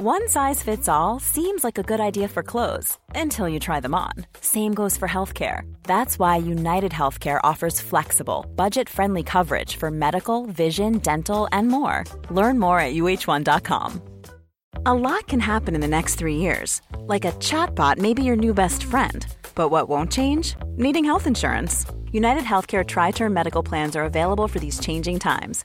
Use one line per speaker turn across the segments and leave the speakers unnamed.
One size fits all seems like a good idea for clothes until you try them on. Same goes for healthcare. That's why United Healthcare offers flexible, budget friendly coverage for medical, vision, dental, and more. Learn more at uh1.com. A lot can happen in the next three years. Like a chatbot may be your new best friend. But what won't change? Needing health insurance. United Healthcare Tri Term Medical Plans are available for these changing times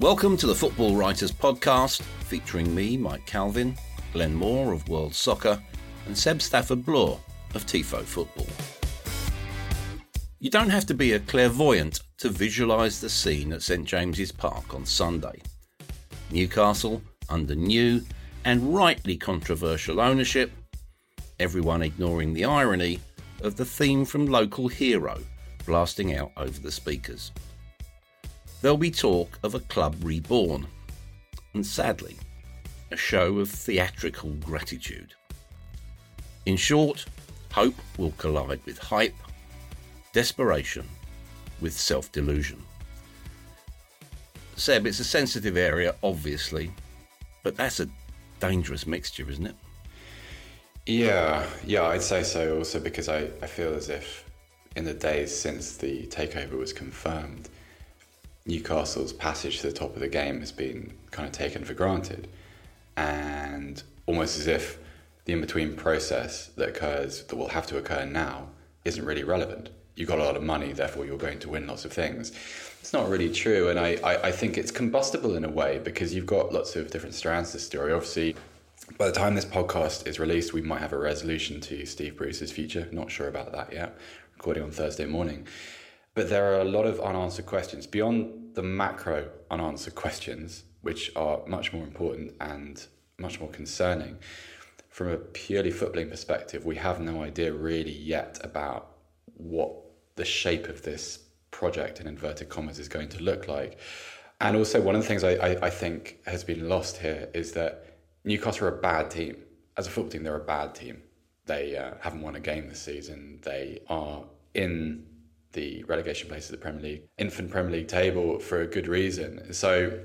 Welcome to the Football Writers Podcast, featuring me, Mike Calvin, Glenn Moore of World Soccer, and Seb Stafford Bloor of Tifo Football. You don't have to be a clairvoyant to visualise the scene at St James's Park on Sunday. Newcastle under new and rightly controversial ownership, everyone ignoring the irony of the theme from Local Hero blasting out over the speakers there'll be talk of a club reborn, and sadly, a show of theatrical gratitude. In short, hope will collide with hype, desperation with self delusion. Seb, it's a sensitive area, obviously, but that's a dangerous mixture, isn't it?
Yeah, yeah, I'd say so also because I, I feel as if in the days since the takeover was confirmed, Newcastle's passage to the top of the game has been kind of taken for granted. And almost as if the in between process that occurs, that will have to occur now, isn't really relevant. You've got a lot of money, therefore you're going to win lots of things. It's not really true. And I, I, I think it's combustible in a way because you've got lots of different strands to the story. Obviously, by the time this podcast is released, we might have a resolution to Steve Bruce's future. Not sure about that yet. Recording on Thursday morning. But there are a lot of unanswered questions beyond the macro unanswered questions, which are much more important and much more concerning. From a purely footballing perspective, we have no idea really yet about what the shape of this project in inverted commas is going to look like. And also, one of the things I, I, I think has been lost here is that Newcastle are a bad team. As a football team, they're a bad team. They uh, haven't won a game this season. They are in the relegation place of the Premier League, infant Premier League table for a good reason. So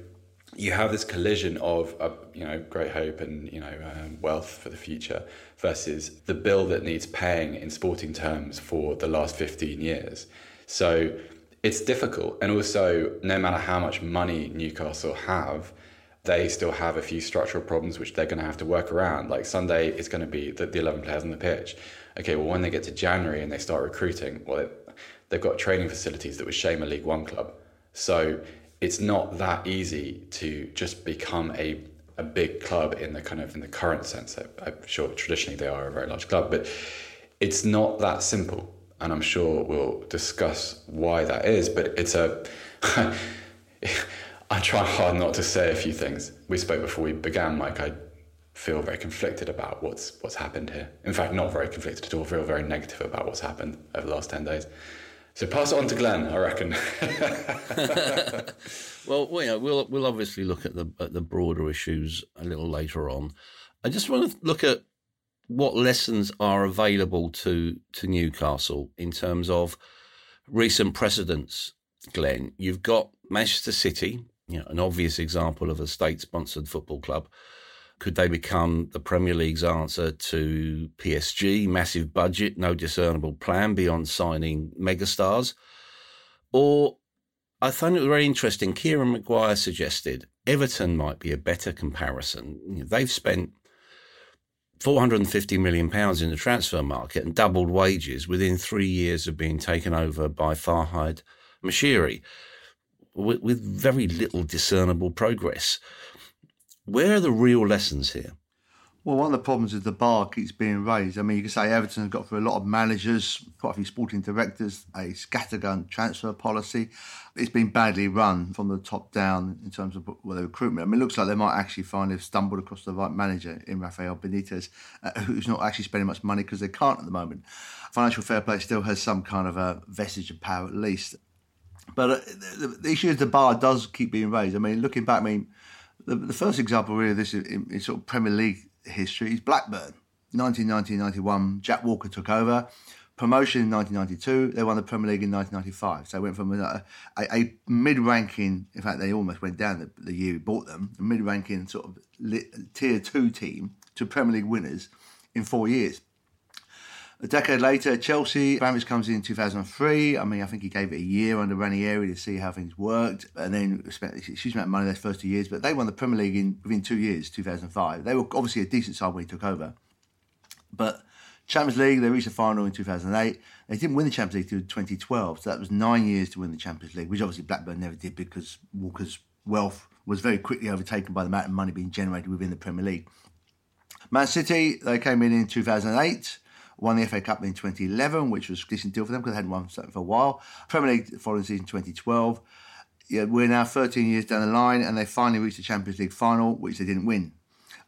you have this collision of uh, you know great hope and you know um, wealth for the future versus the bill that needs paying in sporting terms for the last 15 years. So it's difficult, and also no matter how much money Newcastle have. They still have a few structural problems which they're going to have to work around. Like Sunday is going to be the, the 11 players on the pitch. Okay, well, when they get to January and they start recruiting, well, they've got training facilities that would shame a League One club. So it's not that easy to just become a a big club in the kind of in the current sense. I'm sure traditionally they are a very large club, but it's not that simple. And I'm sure we'll discuss why that is. But it's a I try hard not to say a few things. We spoke before we began, Mike. I feel very conflicted about what's what's happened here. In fact, not very conflicted at all. I feel very negative about what's happened over the last ten days. So pass it on to Glenn, I reckon.
well, well we'll obviously look at the at the broader issues a little later on. I just want to look at what lessons are available to to Newcastle in terms of recent precedents. Glenn, you've got Manchester City, you know, an obvious example of a state-sponsored football club could they become the Premier League's answer to PSG? Massive budget, no discernible plan beyond signing megastars. Or I found it very interesting. Kieran Maguire suggested Everton might be a better comparison. They've spent 450 million pounds in the transfer market and doubled wages within three years of being taken over by Farhad Moshiri with, with very little discernible progress. Where are the real lessons here?
Well, one of the problems is the bar keeps being raised. I mean, you can say Everton has got through a lot of managers, quite a few sporting directors, a scattergun transfer policy. It's been badly run from the top down in terms of well, the recruitment. I mean, it looks like they might actually find they've stumbled across the right manager in Rafael Benitez, uh, who's not actually spending much money because they can't at the moment. Financial fair play still has some kind of a vestige of power at least. But uh, the, the, issue is the bar does keep being raised. I mean, looking back, I mean, the, the first example really of this in, in sort of Premier League history is Blackburn. 1990-91, Jack Walker took over. Promotion in 1992, they won the Premier League in 1995. So they went from a, a, a mid-ranking, in fact, they almost went down the, the year we bought them, a mid-ranking sort of tier two team to Premier League winners in four years. A decade later, Chelsea, Abramovich comes in 2003. I mean, I think he gave it a year under Ranieri to see how things worked, and then spent a huge amount of money those first two years. But they won the Premier League in within two years, 2005. They were obviously a decent side when he took over. But Champions League, they reached the final in 2008. They didn't win the Champions League until 2012, so that was nine years to win the Champions League, which obviously Blackburn never did because Walker's wealth was very quickly overtaken by the amount of money being generated within the Premier League. Man City, they came in in 2008 won the FA Cup in 2011, which was a decent deal for them because they hadn't won something for a while. Premier League following season 2012. Yeah, we're now 13 years down the line, and they finally reached the Champions League final, which they didn't win.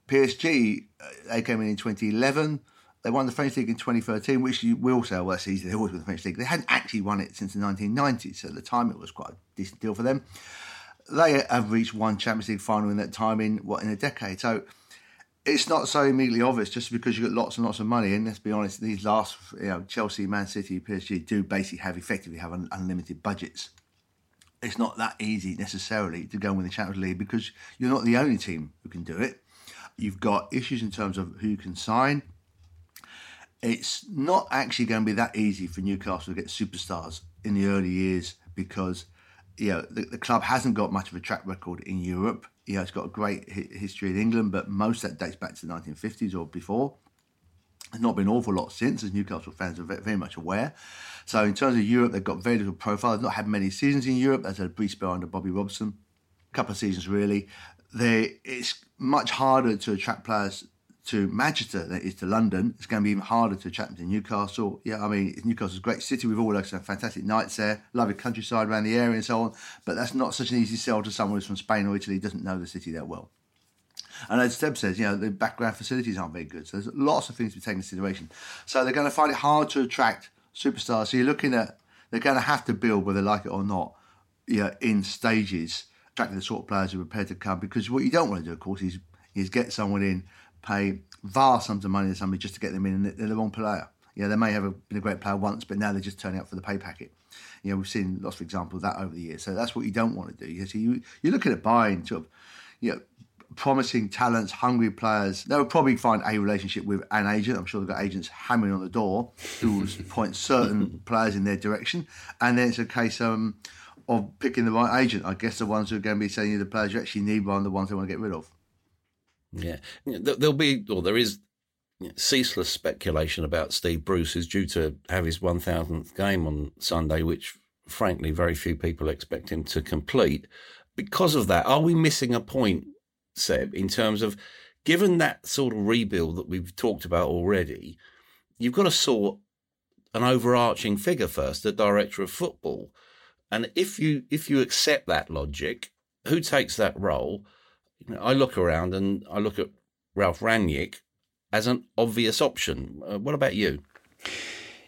PSG, uh, they came in in 2011. They won the French League in 2013, which you will say, well, that's easy. They always won the French League. They hadn't actually won it since the 1990s, so at the time it was quite a decent deal for them. They have reached one Champions League final in that time in what in a decade. So it's not so immediately obvious just because you've got lots and lots of money. And let's be honest, these last, you know, Chelsea, Man City, PSG do basically have effectively have un- unlimited budgets. It's not that easy necessarily to go and win the Champions League because you're not the only team who can do it. You've got issues in terms of who you can sign. It's not actually going to be that easy for Newcastle to get superstars in the early years because you know the, the club hasn't got much of a track record in Europe you know, it's got a great history in England, but most of that dates back to the 1950s or before. There's not been an awful lot since, as Newcastle fans are very much aware. So, in terms of Europe, they've got very little profile. They've not had many seasons in Europe. There's a brief spell under Bobby Robson, a couple of seasons really. They, it's much harder to attract players to Manchester than it is to London. It's going to be even harder to them to Newcastle. Yeah, I mean, Newcastle's a great city. We've all had some fantastic nights there, lovely countryside around the area and so on. But that's not such an easy sell to someone who's from Spain or Italy, doesn't know the city that well. And as Seb says, you know, the background facilities aren't very good. So there's lots of things to be taken into consideration. So they're going to find it hard to attract superstars. So you're looking at, they're going to have to build, whether they like it or not, you know, in stages, attracting the sort of players who are prepared to come. Because what you don't want to do, of course, is, is get someone in pay vast sums of money to somebody just to get them in, and they're the wrong player. You know, they may have a, been a great player once, but now they're just turning up for the pay packet. You know, we've seen lots of examples of that over the years. So that's what you don't want to do. You see, you, you're looking at buying sort of, you know, promising talents, hungry players. They'll probably find a relationship with an agent. I'm sure they've got agents hammering on the door who will point certain players in their direction. And then it's a case um, of picking the right agent. I guess the ones who are going to be selling you the players you actually need than the ones they want to get rid of.
Yeah, there'll be, or there is ceaseless speculation about Steve Bruce, who's due to have his 1000th game on Sunday, which frankly very few people expect him to complete. Because of that, are we missing a point, Seb, in terms of given that sort of rebuild that we've talked about already, you've got to sort an overarching figure first, the director of football. And if you if you accept that logic, who takes that role? I look around and I look at Ralph Rangnick as an obvious option. Uh, what about you?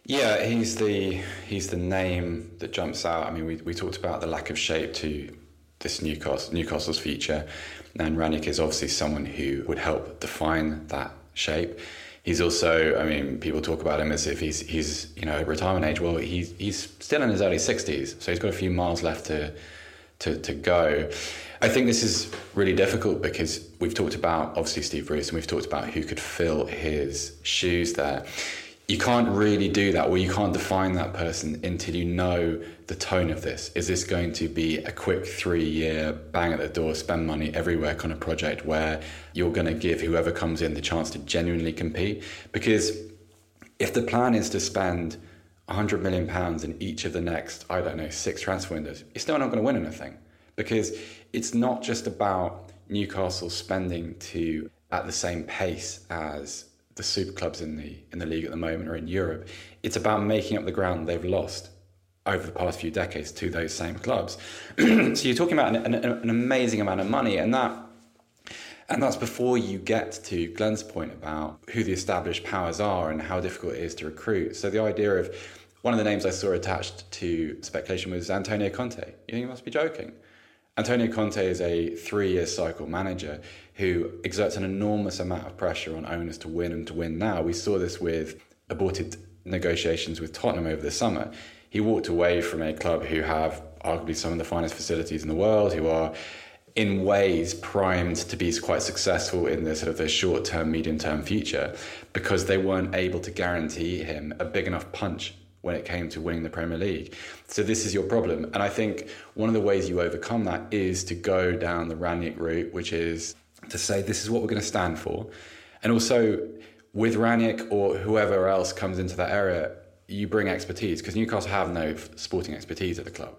Yeah, he's the he's the name that jumps out. I mean, we, we talked about the lack of shape to this Newcastle Newcastle's future, and Rangnick is obviously someone who would help define that shape. He's also, I mean, people talk about him as if he's he's you know retirement age. Well, he's he's still in his early sixties, so he's got a few miles left to to to go. I think this is really difficult because we've talked about obviously Steve Bruce and we've talked about who could fill his shoes there. You can't really do that, or you can't define that person until you know the tone of this. Is this going to be a quick three year bang at the door, spend money everywhere kind of project where you're going to give whoever comes in the chance to genuinely compete? Because if the plan is to spend 100 million pounds in each of the next, I don't know, six transfer windows, you're still not going to win anything because it's not just about Newcastle spending to at the same pace as the super clubs in the in the league at the moment or in Europe. It's about making up the ground they've lost over the past few decades to those same clubs. so you're talking about an, an, an, amazing amount of money, and that and that's before you get to Glenn's point about who the established powers are and how difficult it is to recruit. So the idea of one of the names I saw attached to speculation was Antonio Conte. You think you must be joking? Antonio Conte is a three year cycle manager who exerts an enormous amount of pressure on owners to win and to win now. We saw this with aborted negotiations with Tottenham over the summer. He walked away from a club who have arguably some of the finest facilities in the world, who are in ways primed to be quite successful in the sort of the short term, medium term future because they weren't able to guarantee him a big enough punch when it came to winning the Premier League. So this is your problem. And I think one of the ways you overcome that is to go down the Rangnick route, which is to say this is what we're going to stand for. And also with Rangnick or whoever else comes into that area, you bring expertise because Newcastle have no sporting expertise at the club.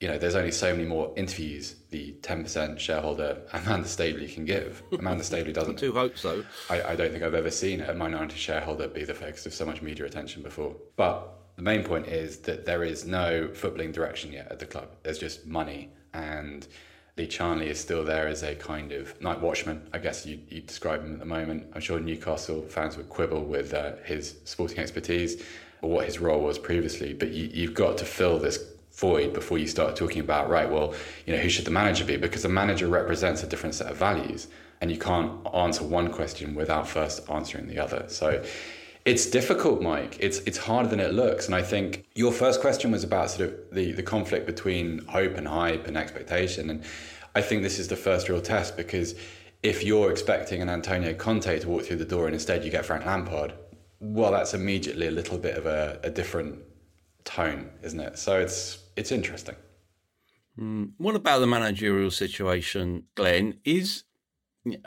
You know, there's only so many more interviews the 10% shareholder Amanda Staveley can give. Amanda Staveley doesn't.
Two hopes, though.
I, I don't think I've ever seen a minority shareholder be the focus of so much media attention before. But the main point is that there is no footballing direction yet at the club. There's just money, and Lee Charnley is still there as a kind of night watchman. I guess you you describe him at the moment. I'm sure Newcastle fans would quibble with uh, his sporting expertise or what his role was previously, but you, you've got to fill this void before you start talking about right. Well, you know, who should the manager be? Because the manager represents a different set of values, and you can't answer one question without first answering the other. So it's difficult, Mike. It's it's harder than it looks. And I think your first question was about sort of the, the conflict between hope and hype and expectation. And I think this is the first real test because if you're expecting an Antonio Conte to walk through the door and instead you get Frank Lampard, well, that's immediately a little bit of a, a different tone, isn't it? So it's it's interesting.
Mm. What about the managerial situation, Glenn? Is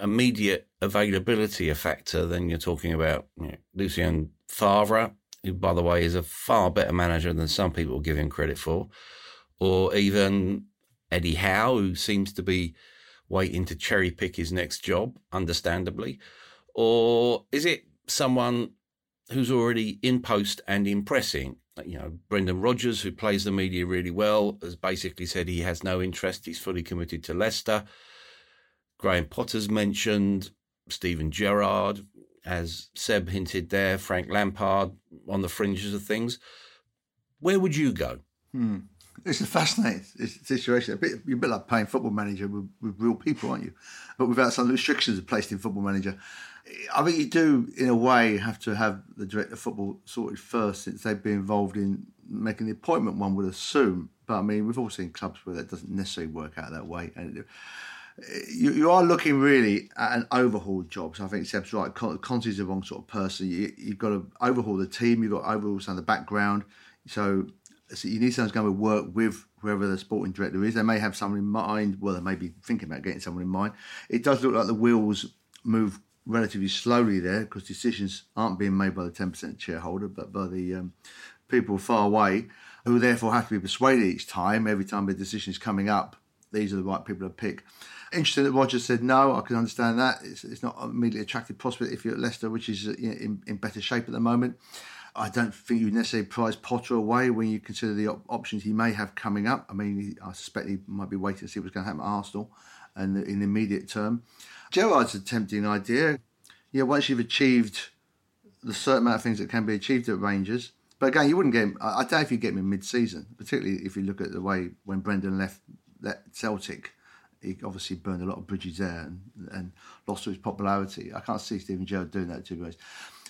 immediate availability a factor, then you're talking about you know, Lucien Favre, who, by the way, is a far better manager than some people give him credit for, or even Eddie Howe, who seems to be waiting to cherry pick his next job, understandably, or is it someone who's already in post and impressing? You know, Brendan Rodgers, who plays the media really well, has basically said he has no interest. He's fully committed to Leicester. Graham Potter's mentioned, Steven Gerrard, as Seb hinted there, Frank Lampard on the fringes of things. Where would you go?
Hmm. It's a fascinating situation. A bit, you're a bit like playing football manager with, with real people, aren't you? But without some restrictions placed in football manager. I think you do, in a way, have to have the director of football sorted first, since they'd be involved in making the appointment. One would assume, but I mean, we've all seen clubs where that doesn't necessarily work out that way. And you, you are looking really at an overhaul job. So I think Seb's right. Conte's the wrong sort of person. You, have got to overhaul the team. You've got to overhaul some of the background. So, so you need someone who's going to work with whoever the sporting director is. They may have someone in mind. Well, they may be thinking about getting someone in mind. It does look like the wheels move relatively slowly there because decisions aren't being made by the 10% shareholder, but by the um, people far away who therefore have to be persuaded each time, every time a decision is coming up, these are the right people to pick. Interesting that Roger said no. I can understand that. It's, it's not immediately attractive prospect if you're at Leicester, which is in, in better shape at the moment. I don't think you necessarily prize Potter away when you consider the op- options he may have coming up. I mean, I suspect he might be waiting to see what's going to happen at Arsenal and in the immediate term. Gerrard's a tempting idea. Yeah, once you've achieved the certain amount of things that can be achieved at Rangers, but again, you wouldn't get him. I doubt if you get him in mid-season, particularly if you look at the way when Brendan left Celtic he obviously burned a lot of bridges there and, and lost his popularity. I can't see Steven Gerrard doing that, to be honest.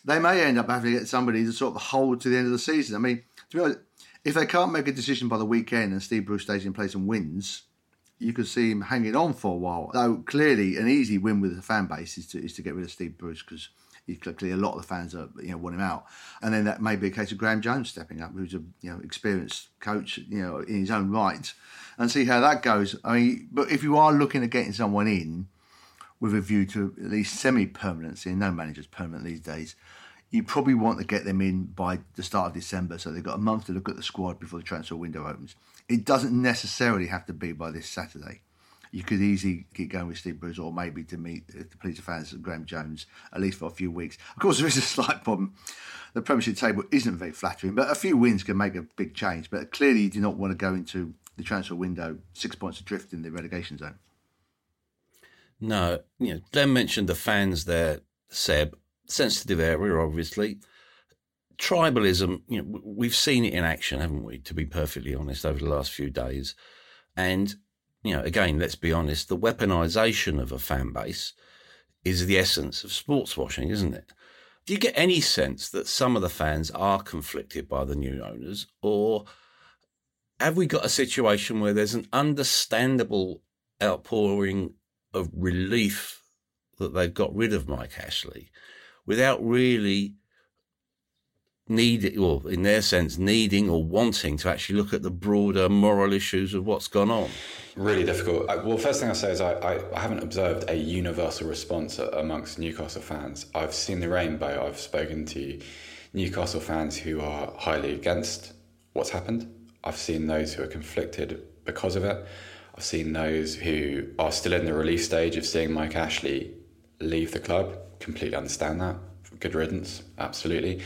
They may end up having to get somebody to sort of hold to the end of the season. I mean, to be honest, if they can't make a decision by the weekend and Steve Bruce stays in place and wins, you could see him hanging on for a while. Though clearly, an easy win with the fan base is to, is to get rid of Steve Bruce because clearly a lot of the fans are you know want him out, and then that may be a case of Graeme Jones stepping up, who's a you know experienced coach, you know in his own right, and see how that goes. I mean, but if you are looking at getting someone in with a view to at least semi-permanency, and no manager's permanent these days, you probably want to get them in by the start of December, so they've got a month to look at the squad before the transfer window opens. It doesn't necessarily have to be by this Saturday. You could easily get going with Steve Bruce or maybe to meet the police fans and Graeme Jones at least for a few weeks. Of course, there is a slight problem. The Premiership table isn't very flattering, but a few wins can make a big change. But clearly, you do not want to go into the transfer window six points adrift in the relegation zone.
No, you know, Glenn mentioned the fans there, Seb. Sensitive area, obviously. Tribalism, you know, we've seen it in action, haven't we? To be perfectly honest, over the last few days, and you know, again, let's be honest, the weaponisation of a fan base is the essence of sports washing, isn't it? Do you get any sense that some of the fans are conflicted by the new owners, or have we got a situation where there's an understandable outpouring of relief that they've got rid of Mike Ashley without really needing, well, in their sense, needing or wanting to actually look at the broader moral issues of what's gone on?
Really difficult. Well, first thing I'll say is I, I, I haven't observed a universal response amongst Newcastle fans. I've seen the rainbow. I've spoken to Newcastle fans who are highly against what's happened. I've seen those who are conflicted because of it. I've seen those who are still in the relief stage of seeing Mike Ashley leave the club. Completely understand that. Good riddance, absolutely.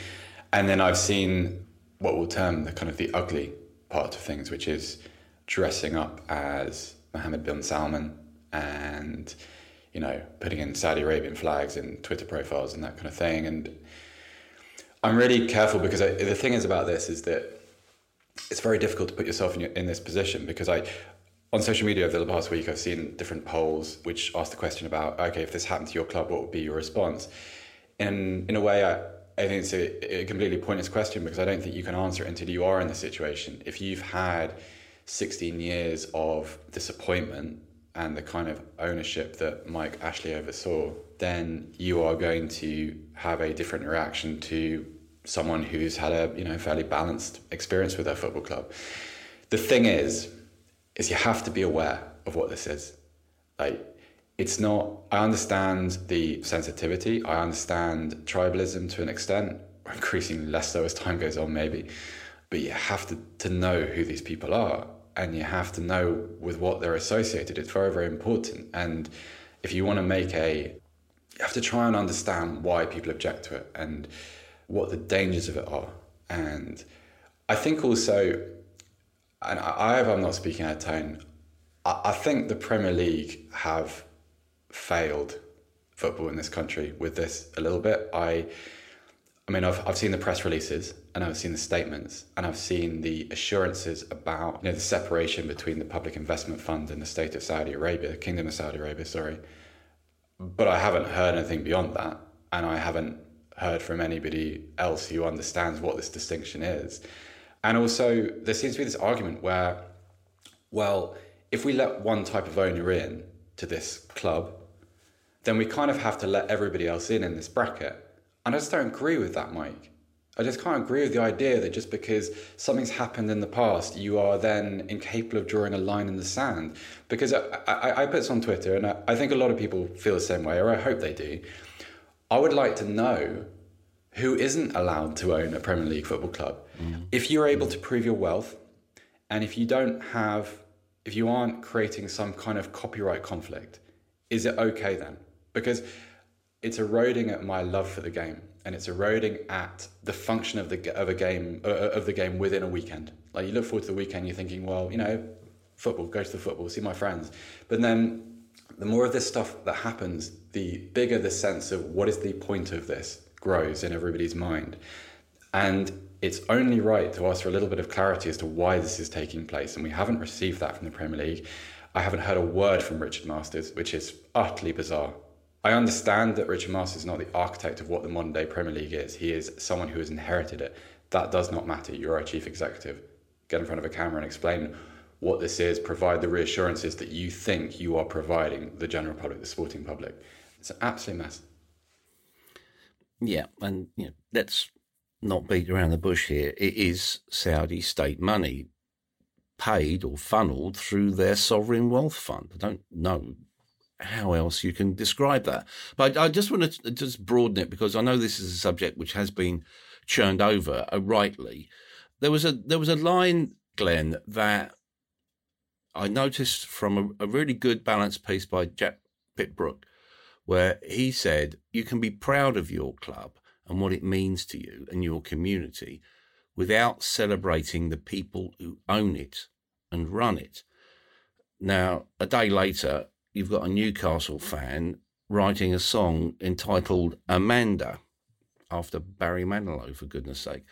And then I've seen what we'll term the kind of the ugly part of things, which is dressing up as Mohammed bin Salman and you know putting in Saudi Arabian flags in Twitter profiles and that kind of thing. And I'm really careful because I, the thing is about this is that it's very difficult to put yourself in, your, in this position because I on social media over the past week, I've seen different polls which ask the question about, okay, if this happened to your club, what would be your response? In in a way, I, I think it's a, a completely pointless question because I don't think you can answer it until you are in the situation. If you've had 16 years of disappointment and the kind of ownership that Mike Ashley oversaw, then you are going to have a different reaction to someone who's had a you know fairly balanced experience with their football club. The thing is, is you have to be aware of what this is. Like, it's not, I understand the sensitivity, I understand tribalism to an extent, increasingly less so as time goes on, maybe. But you have to, to know who these people are and you have to know with what they're associated. It's very, very important. And if you want to make a, you have to try and understand why people object to it and what the dangers of it are. And I think also and I, hope I'm not speaking out of tone. I, I think the Premier League have failed football in this country with this a little bit. I, I mean, I've I've seen the press releases and I've seen the statements and I've seen the assurances about you know the separation between the Public Investment Fund and the state of Saudi Arabia, the Kingdom of Saudi Arabia, sorry. But I haven't heard anything beyond that, and I haven't heard from anybody else who understands what this distinction is. And also, there seems to be this argument where, well, if we let one type of owner in to this club, then we kind of have to let everybody else in in this bracket. And I just don't agree with that, Mike. I just can't agree with the idea that just because something's happened in the past, you are then incapable of drawing a line in the sand. Because I, I, I put this on Twitter, and I, I think a lot of people feel the same way, or I hope they do. I would like to know who isn't allowed to own a Premier League football club. Mm. If you're able to prove your wealth, and if you don't have, if you aren't creating some kind of copyright conflict, is it okay then? Because it's eroding at my love for the game, and it's eroding at the function of the of a game uh, uh, of the game within a weekend. Like you look forward to the weekend, you're thinking, well, you know, football, go to the football, see my friends, but then the more of this stuff that happens, the bigger the sense of what is the point of this grows in everybody's mind. And it's only right to ask for a little bit of clarity as to why this is taking place. And we haven't received that from the Premier League. I haven't heard a word from Richard Masters, which is utterly bizarre. I understand that Richard Masters is not the architect of what the modern day Premier League is. He is someone who has inherited it. That does not matter. You're a chief executive. Get in front of a camera and explain what this is, provide the reassurances that you think you are providing the general public, the sporting public. It's an absolute mess.
Yeah, and you know, let's not beat around the bush here. It is Saudi state money paid or funneled through their sovereign wealth fund. I don't know how else you can describe that. But I just want to just broaden it because I know this is a subject which has been churned over uh, rightly. There was a there was a line, Glenn, that I noticed from a, a really good balanced piece by Jack Pitt-Brooke where he said you can be proud of your club and what it means to you and your community without celebrating the people who own it and run it. Now, a day later, you've got a Newcastle fan writing a song entitled Amanda after Barry Manilow, for goodness sake,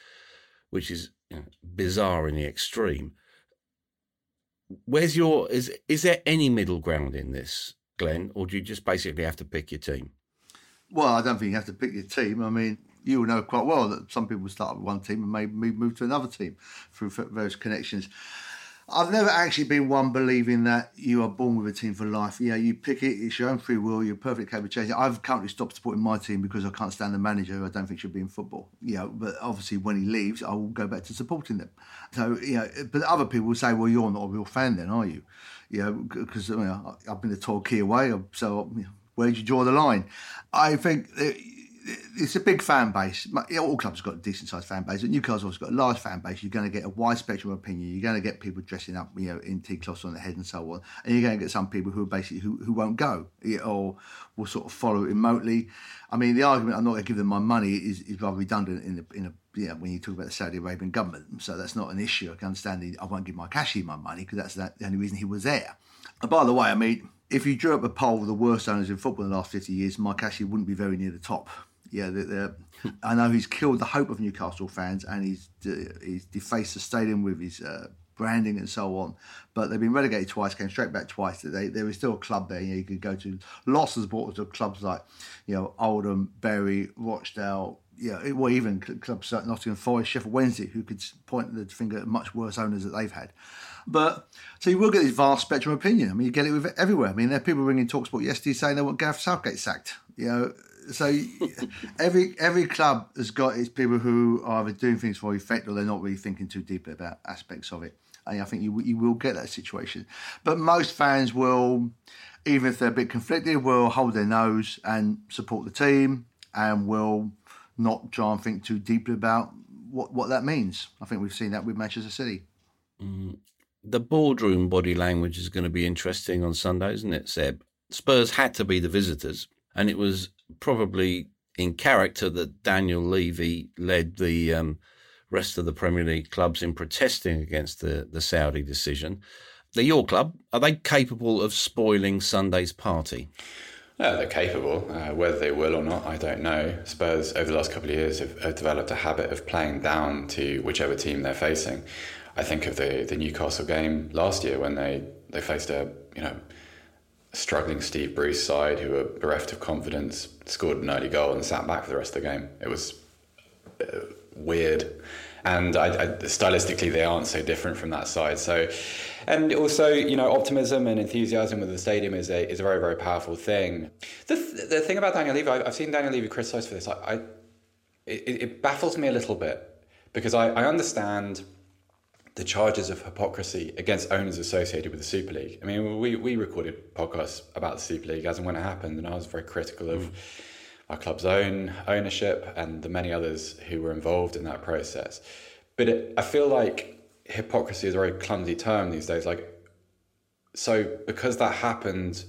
which is you know, bizarre in the extreme. Where's your is is there any middle ground in this, Glenn, or do you just basically have to pick your team?
Well, I don't think you have to pick your team. I mean, you will know quite well that some people start with one team and maybe move to another team through various connections. I've never actually been one believing that you are born with a team for life. Yeah, you pick it, it's your own free will, you're perfectly capable of changing. I've currently stopped supporting my team because I can't stand the manager who I don't think should be in football. Know, but obviously when he leaves, I will go back to supporting them. So, you know, but other people will say, well, you're not a real fan then, are you? Know, because you know, I've been a Torquay away, so you know, where do you draw the line? I think it's a big fan base. All clubs have got a decent sized fan base. Newcastle's got a large fan base. You're going to get a wide spectrum of opinion. You're going to get people dressing up, you know, in tea cloths on their head and so on. And you're going to get some people who are basically who, who won't go or will sort of follow it remotely. I mean, the argument I'm not going to give them my money is, is rather redundant in a, in a yeah, when you talk about the Saudi Arabian government. So that's not an issue. I can understand the, I won't give Mike Ashley my money because that's that, the only reason he was there. And by the way, I mean, if you drew up a poll of the worst owners in football in the last 50 years, Mike Ashley wouldn't be very near the top yeah, the, the, I know he's killed the hope of Newcastle fans and he's he's defaced the stadium with his uh, branding and so on. But they've been relegated twice, came straight back twice. They, there is still a club there. You, know, you could go to lots of supporters of clubs like you know Oldham, Bury, Rochdale. Yeah, well, even clubs like Nottingham Forest, Sheffield Wednesday, who could point the finger at much worse owners that they've had. But so you will get this vast spectrum of opinion. I mean, you get it with everywhere. I mean, there are people ringing Talksport yesterday saying they want Gareth Southgate sacked. You know, so every every club has got its people who are either doing things for effect or they're not really thinking too deeply about aspects of it. And I think you you will get that situation. But most fans will, even if they're a bit conflicted, will hold their nose and support the team and will not try and think too deeply about what what that means. I think we've seen that with Manchester City.
Mm. The boardroom body language is going to be interesting on Sunday, isn't it, Seb? Spurs had to be the visitors, and it was probably in character that Daniel Levy led the um, rest of the Premier League clubs in protesting against the, the Saudi decision. The your club are they capable of spoiling Sunday's party?
They're capable. Uh, whether they will or not, I don't know. Spurs over the last couple of years have, have, developed a habit of playing down to whichever team they're facing. I think of the the Newcastle game last year when they, they faced a you know struggling Steve Bruce side who were bereft of confidence, scored an early goal and sat back for the rest of the game. It was uh, weird. And I, I, stylistically, they aren't so different from that side. So, and also, you know, optimism and enthusiasm with the stadium is a is a very very powerful thing. The the thing about Daniel Levy, I've seen Daniel Levy criticised for this. I, I it, it baffles me a little bit because I, I understand the charges of hypocrisy against owners associated with the Super League. I mean, we, we recorded podcasts about the Super League as and when it happened, and I was very critical of mm. our club's own ownership and the many others who were involved in that process. But it, I feel like hypocrisy is a very clumsy term these days. Like, so because that happened,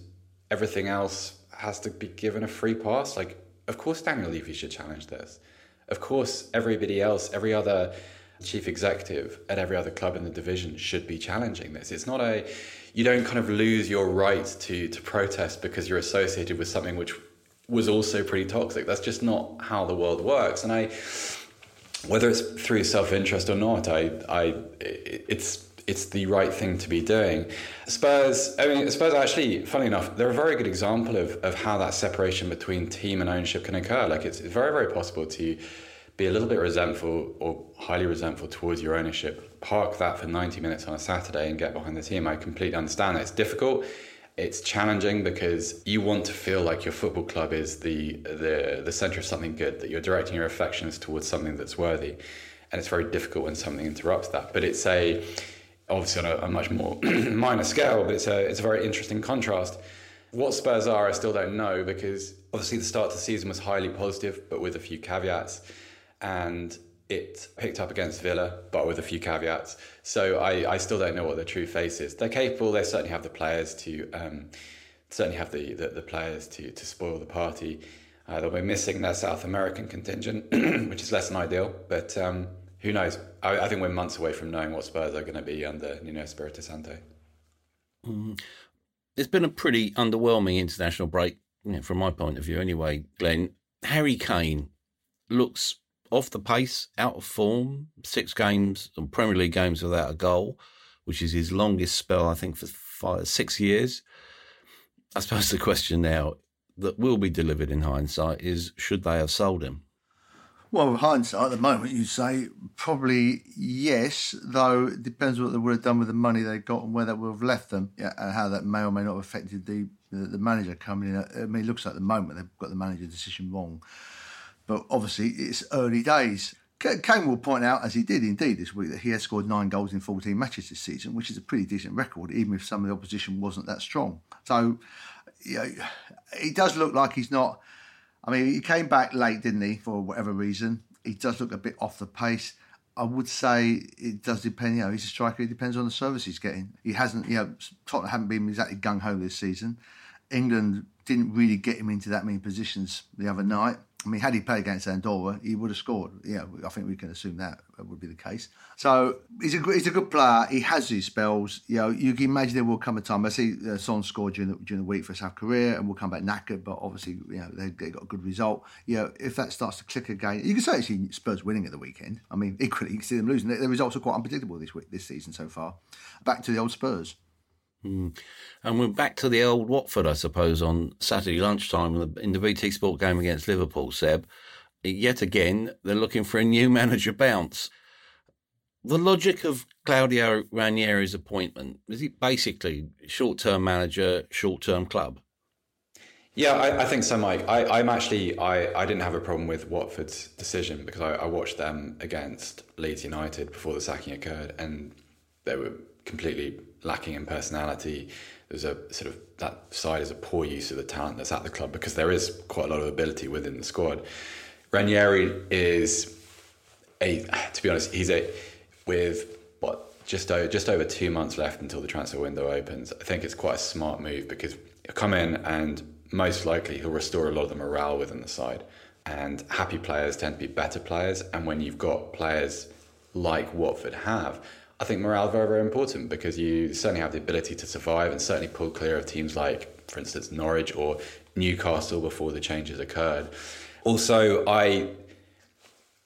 everything else has to be given a free pass. Like, of course, Daniel Levy should challenge this. Of course, everybody else, every other chief executive at every other club in the division should be challenging this. It's not a you don't kind of lose your right to to protest because you're associated with something which was also pretty toxic. That's just not how the world works. And I whether it's through self-interest or not, I I it's it's the right thing to be doing. Spurs, I mean, Spurs actually, funny enough, they're a very good example of, of how that separation between team and ownership can occur. Like it's very, very possible to be a little bit resentful or highly resentful towards your ownership, park that for 90 minutes on a Saturday and get behind the team. I completely understand that. It's difficult. It's challenging because you want to feel like your football club is the, the, the center of something good, that you're directing your affections towards something that's worthy. And it's very difficult when something interrupts that. But it's a, obviously on a, a much more minor scale, but it's a, it's a very interesting contrast. What Spurs are, I still don't know because obviously the start of the season was highly positive, but with a few caveats and it picked up against Villa, but with a few caveats. So I, I still don't know what the true face is. They're capable. They certainly have the players to um, certainly have the, the, the, players to to spoil the party. Uh, they'll be missing their South American contingent, which is less than ideal. But um, who knows? I, I, think we're months away from knowing what Spurs are going to be under Nuno Espirito Santo.
Mm. It's been a pretty underwhelming international break, you know, from my point of view. Anyway, Glenn Harry Kane looks off the pace, out of form. Six games, Premier League games without a goal, which is his longest spell, I think, for five, six years. I suppose the question now that will be delivered in hindsight is should they have sold him?
Well, with hindsight, at the moment, you say probably yes, though it depends what they would have done with the money they got and where that would have left them, and how that may or may not have affected the, the, the manager coming in. I mean, it looks like at the moment they've got the manager decision wrong. But obviously, it's early days. Kane will point out, as he did indeed this week, that he has scored nine goals in 14 matches this season, which is a pretty decent record, even if some of the opposition wasn't that strong. So, you know, it does look like he's not. I mean, he came back late, didn't he, for whatever reason? He does look a bit off the pace. I would say it does depend. You know, he's a striker. It depends on the service he's getting. He hasn't. You know, Tottenham haven't been exactly gung ho this season. England didn't really get him into that many positions the other night. I mean, had he played against Andorra, he would have scored. Yeah, I think we can assume that would be the case. So he's a he's a good player. He has his spells. You know, you can imagine there will come a time. I see uh, Son scored during the, during the week for South Korea, and we'll come back knackered. But obviously, you know, they, they got a good result. You know, if that starts to click again, you can say see Spurs winning at the weekend. I mean, equally, you can see them losing. The results are quite unpredictable this week, this season so far. Back to the old Spurs.
Mm. And we're back to the old Watford, I suppose, on Saturday lunchtime in the BT Sport game against Liverpool, Seb. Yet again, they're looking for a new manager bounce. The logic of Claudio Ranieri's appointment is it basically short term manager, short term club?
Yeah, I, I, think so, Mike. I, am actually I, I didn't have a problem with Watford's decision because I, I watched them against Leeds United before the sacking occurred, and they were completely lacking in personality. There's a sort of that side is a poor use of the talent that's at the club because there is quite a lot of ability within the squad. Ranieri is a, to be honest, he's a with what just over, just over two months left until the transfer window opens. I think it's quite a smart move because he'll come in and most likely he'll restore a lot of the morale within the side. And happy players tend to be better players. And when you've got players like Watford have, I think morale very, very important because you certainly have the ability to survive and certainly pull clear of teams like, for instance, Norwich or Newcastle before the changes occurred. Also, I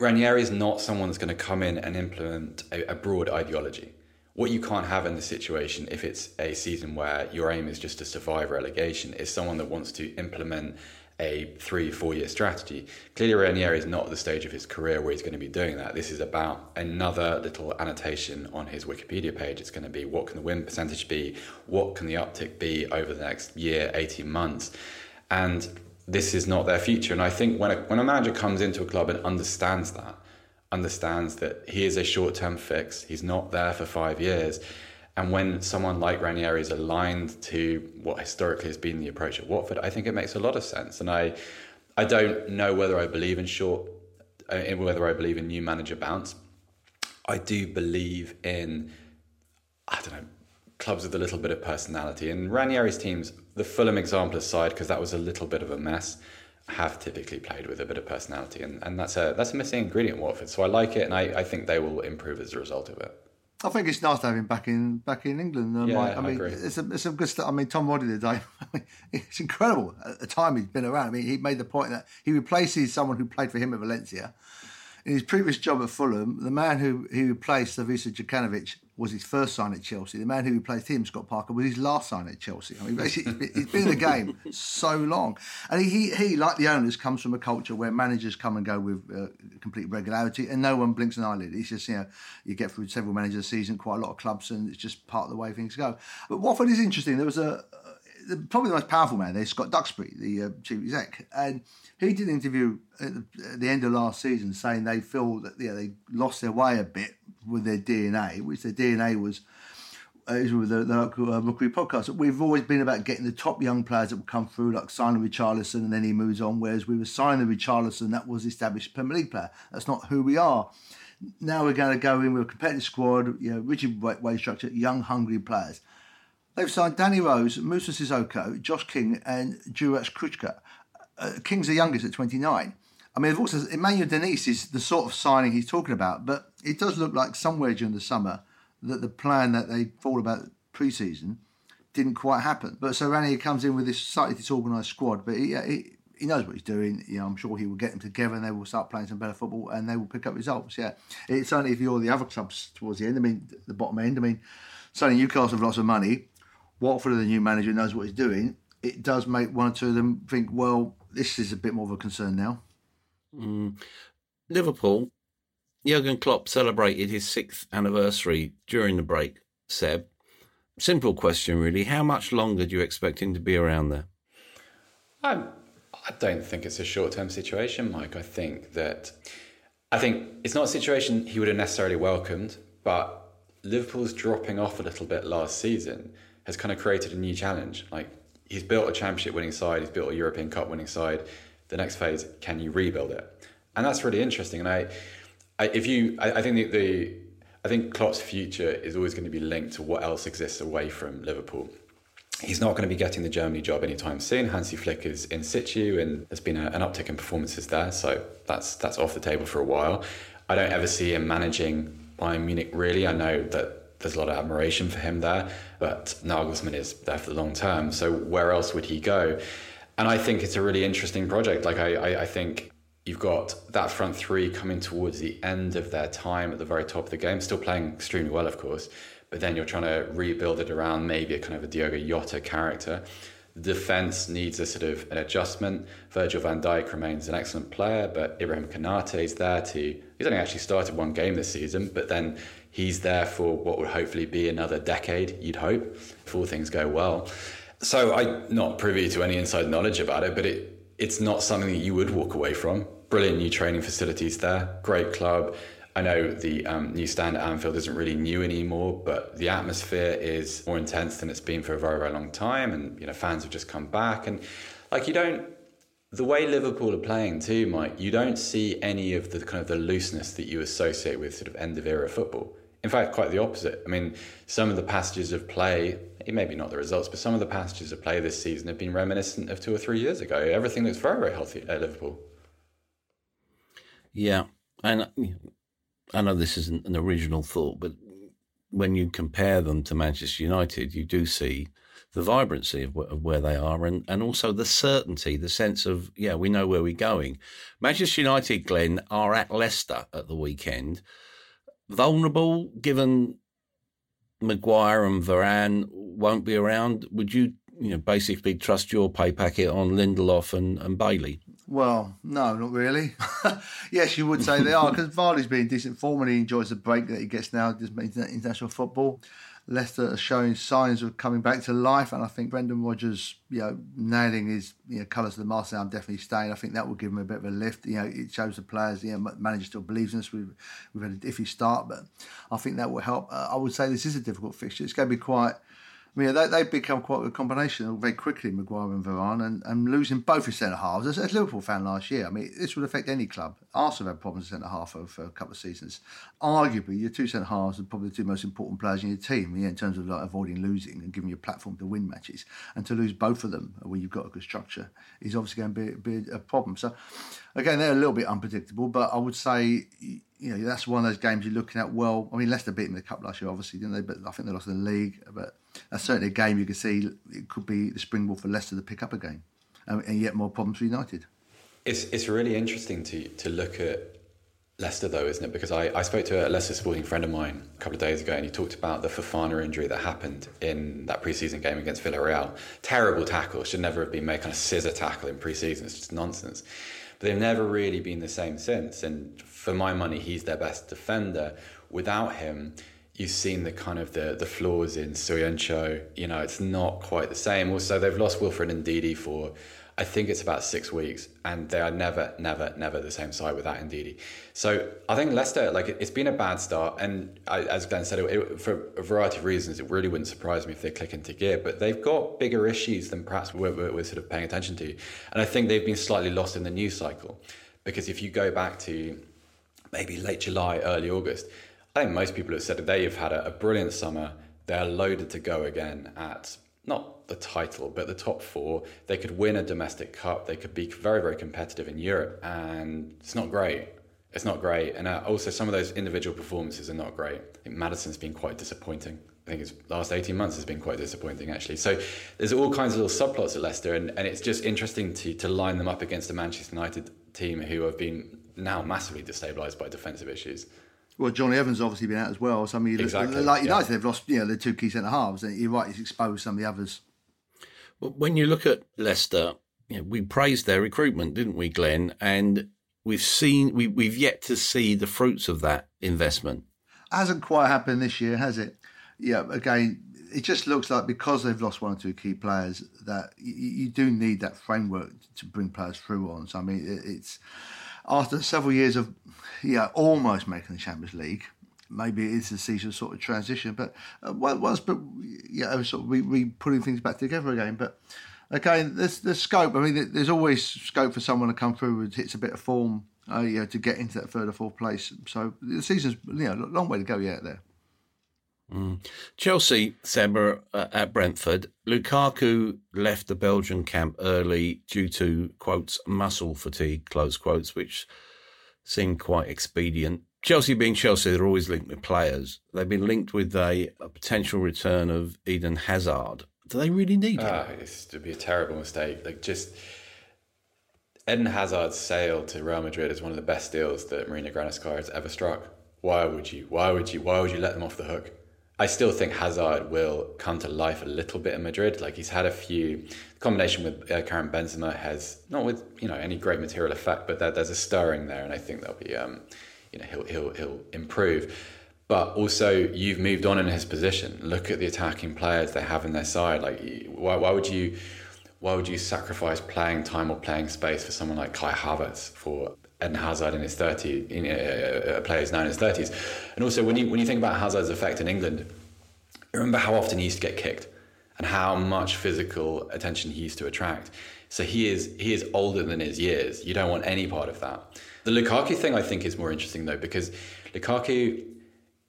Ranieri is not someone that's going to come in and implement a, a broad ideology. What you can't have in this situation, if it's a season where your aim is just to survive relegation, is someone that wants to implement a three, four year strategy. Clearly, Ranieri is not at the stage of his career where he's going to be doing that. This is about another little annotation on his Wikipedia page. It's going to be what can the win percentage be? What can the uptick be over the next year, 18 months? And this is not their future. And I think when a, when a manager comes into a club and understands that, understands that he is a short term fix, he's not there for five years and when someone like Ranieri is aligned to what historically has been the approach at Watford, I think it makes a lot of sense. And I, I don't know whether I believe in short, uh, whether I believe in new manager bounce. I do believe in, I don't know, clubs with a little bit of personality. And Ranieri's teams, the Fulham example aside, because that was a little bit of a mess, have typically played with a bit of personality, and, and that's a that's a missing ingredient in Watford. So I like it, and I, I think they will improve as a result of it.
I think it's nice to have him back in back in England.
Um, yeah,
I,
I
mean, it's a it's a good stuff. I mean, Tom Roddy today, I mean, it's incredible. At the time he's been around, I mean, he made the point that he replaces someone who played for him at Valencia. In his previous job at Fulham, the man who he replaced, Ivica Jokanovic, was his first sign at Chelsea. The man who replaced him, Scott Parker, was his last sign at Chelsea. I mean, basically, he's been in the game so long. And he, he, like the owners, comes from a culture where managers come and go with uh, complete regularity and no one blinks an eyelid. It's just, you know, you get through several managers a season, quite a lot of clubs, and it's just part of the way things go. But Watford is interesting. There was a, uh, probably the most powerful man there, Scott Duxbury, the uh, chief exec. And he did an interview at the, at the, end of last season saying they feel that yeah, they lost their way a bit with their DNA, which their DNA was uh, is with the, the local uh, Rookery podcast. We've always been about getting the top young players that will come through, like signing Richarlison, and then he moves on. Whereas we were signing Richarlison, that was established Premier League player. That's not who we are. Now we're going to go in with a competitive squad, you know, rigid way structure, young, hungry players. They've signed Danny Rose, Moussa Sissoko, Josh King, and Juraj Kucka. Uh, King's the youngest at 29. I mean, also Emmanuel Dennis is the sort of signing he's talking about, but it does look like somewhere during the summer that the plan that they thought about pre-season didn't quite happen. But so Ranieri comes in with this slightly disorganised squad, but he, he, he knows what he's doing. You know, I'm sure he will get them together and they will start playing some better football and they will pick up results. Yeah, it's only if you're the other clubs towards the end. I mean, the bottom end. I mean, certainly Newcastle have lots of money. Watford, the new manager, knows what he's doing. It does make one or two of them think, well, this is a bit more of a concern now.
Mm. Liverpool, Jurgen Klopp celebrated his sixth anniversary during the break. Seb, simple question, really. How much longer do you expect him to be around there?
I'm, I don't think it's a short term situation, Mike. I think that I think it's not a situation he would have necessarily welcomed, but Liverpool's dropping off a little bit last season has kind of created a new challenge. Like he's built a championship winning side, he's built a European Cup winning side. The next phase, can you rebuild it? And that's really interesting. And I, I if you, I, I think the, the, I think Klopp's future is always going to be linked to what else exists away from Liverpool. He's not going to be getting the Germany job anytime soon. Hansi Flick is in situ, and there's been a, an uptick in performances there, so that's that's off the table for a while. I don't ever see him managing Bayern Munich. Really, I know that there's a lot of admiration for him there, but Nagelsmann is there for the long term. So where else would he go? And I think it's a really interesting project. Like I, I, I think you've got that front three coming towards the end of their time at the very top of the game, still playing extremely well, of course. But then you're trying to rebuild it around maybe a kind of a Diogo Jota character. The defense needs a sort of an adjustment. Virgil van Dijk remains an excellent player, but Ibrahim Konate is there to. He's only actually started one game this season, but then he's there for what would hopefully be another decade, you'd hope, if all things go well. So I'm not privy to any inside knowledge about it, but it it's not something that you would walk away from. Brilliant new training facilities there, great club. I know the um, new stand at Anfield isn't really new anymore, but the atmosphere is more intense than it's been for a very, very long time. And, you know, fans have just come back. And, like, you don't, the way Liverpool are playing too, Mike, you don't see any of the kind of the looseness that you associate with sort of end of era football. In fact, quite the opposite. I mean, some of the passages of play, maybe not the results, but some of the passages of play this season have been reminiscent of two or three years ago. Everything looks very, very healthy at Liverpool.
Yeah. And I know this isn't an original thought, but when you compare them to Manchester United, you do see the vibrancy of, of, where they are and, and also the certainty, the sense of, yeah, we know where we're going. Manchester United, Glenn, are at Leicester at the weekend vulnerable given Maguire and Varane won't be around? Would you, you know, basically trust your pay packet on Lindelof and, and Bailly?
Well, no, not really. yes, you would say they are because Vardy's been decent form and he enjoys the break that he gets now, just international football. Leicester are showing signs of coming back to life, and I think Brendan Rodgers, you know, nailing his you know, colours of the mast. I'm definitely staying. I think that will give him a bit of a lift. You know, it shows the players, you know, manager still believes in us. We've we've had a iffy start, but I think that will help. Uh, I would say this is a difficult fixture. It's going to be quite I mean, they, they've become quite a combination very quickly, Maguire and Varane, and, and losing both his centre halves. As, as Liverpool fan last year, I mean, this would affect any club. Arsenal have had problems in centre half for, for, a couple of seasons. Arguably, your two centre halves are probably the two most important players in your team yeah, in terms of like avoiding losing and giving you a platform to win matches. And to lose both of them when you've got a good structure is obviously going to be, be a problem. So, again, they're a little bit unpredictable, but I would say you know that's one of those games you're looking at. Well, I mean, Leicester beat them in the cup last year, obviously, didn't they? But I think they lost in the league. But that's certainly a game you can see it could be the springboard for Leicester to pick up a game, and, and yet more problems for United.
It's it's really interesting to to look at Leicester though, isn't it? Because I, I spoke to a Leicester sporting friend of mine a couple of days ago, and he talked about the Fofana injury that happened in that preseason game against Villarreal. Terrible tackle, should never have been made, kind of scissor tackle in preseason. It's just nonsense. But they've never really been the same since. And for my money, he's their best defender. Without him, you've seen the kind of the the flaws in Söyüncü. You know, it's not quite the same. Also, they've lost Wilfred Ndidi for I think it's about six weeks, and they are never, never, never the same side without Ndidi. So I think Leicester, like it's been a bad start, and I, as Glenn said, it, it, for a variety of reasons, it really wouldn't surprise me if they click into gear. But they've got bigger issues than perhaps we're, we're, we're sort of paying attention to, and I think they've been slightly lost in the news cycle because if you go back to maybe late July, early August, I think most people have said that they've had a, a brilliant summer. They're loaded to go again at not the title, but the top four. They could win a domestic cup. They could be very, very competitive in Europe. And it's not great. It's not great. And uh, also, some of those individual performances are not great. I think Maddison's been quite disappointing. I think his last 18 months has been quite disappointing, actually. So there's all kinds of little subplots at Leicester. And, and it's just interesting to, to line them up against a Manchester United team who have been now massively destabilised by defensive issues.
Well, Jonny Evans obviously been out as well. So I mean, exactly. like United, yeah. they've lost you know the two key centre halves, and you're right, he's exposed some of the others.
Well, when you look at Leicester, you know, we praised their recruitment, didn't we, Glenn? And we've seen we we've yet to see the fruits of that investment.
Hasn't quite happened this year, has it? Yeah. Again, it just looks like because they've lost one or two key players that you, you do need that framework to bring players through on. So I mean, it, it's after several years of yeah almost making the Champions League. Maybe it is a season sort of transition, but uh, but yeah, sort of re, re putting things back together again. But again, there's there's scope. I mean, there's always scope for someone to come through and hits a bit of form, uh, to get into that third or fourth place. So the season's you know a long way to go yet there.
Mm. Chelsea, Seba uh, at Brentford. Lukaku left the Belgian camp early due to, quotes, muscle fatigue, close quotes, which seemed quite expedient. Chelsea being Chelsea, they're always linked with players. They've been linked with a, a potential return of Eden Hazard. Do they really need him?
Uh, it's to be a terrible mistake. Like just Eden Hazard's sale to Real Madrid is one of the best deals that Marina Granovskaya has ever struck. Why would you? Why would you? Why would you let them off the hook? I still think Hazard will come to life a little bit in Madrid. Like he's had a few combination with uh, Karim Benzema has not with you know any great material effect, but there, there's a stirring there, and I think there'll be um, you know he'll he'll he'll improve. But also, you've moved on in his position. Look at the attacking players they have in their side. Like, why, why would you why would you sacrifice playing time or playing space for someone like Kai Havertz for Eden Hazard in his 30s, you know, a player who's now in his 30s. And also, when you, when you think about Hazard's effect in England, remember how often he used to get kicked and how much physical attention he used to attract. So he is he is older than his years. You don't want any part of that. The Lukaku thing I think is more interesting though because Lukaku,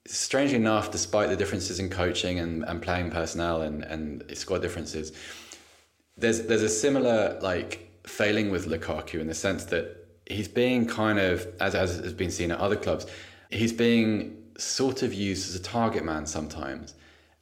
strangely enough, despite the differences in coaching and, and playing personnel and, and squad differences, there's there's a similar like failing with Lukaku in the sense that he's being kind of, as, as has been seen at other clubs, he's being sort of used as a target man sometimes.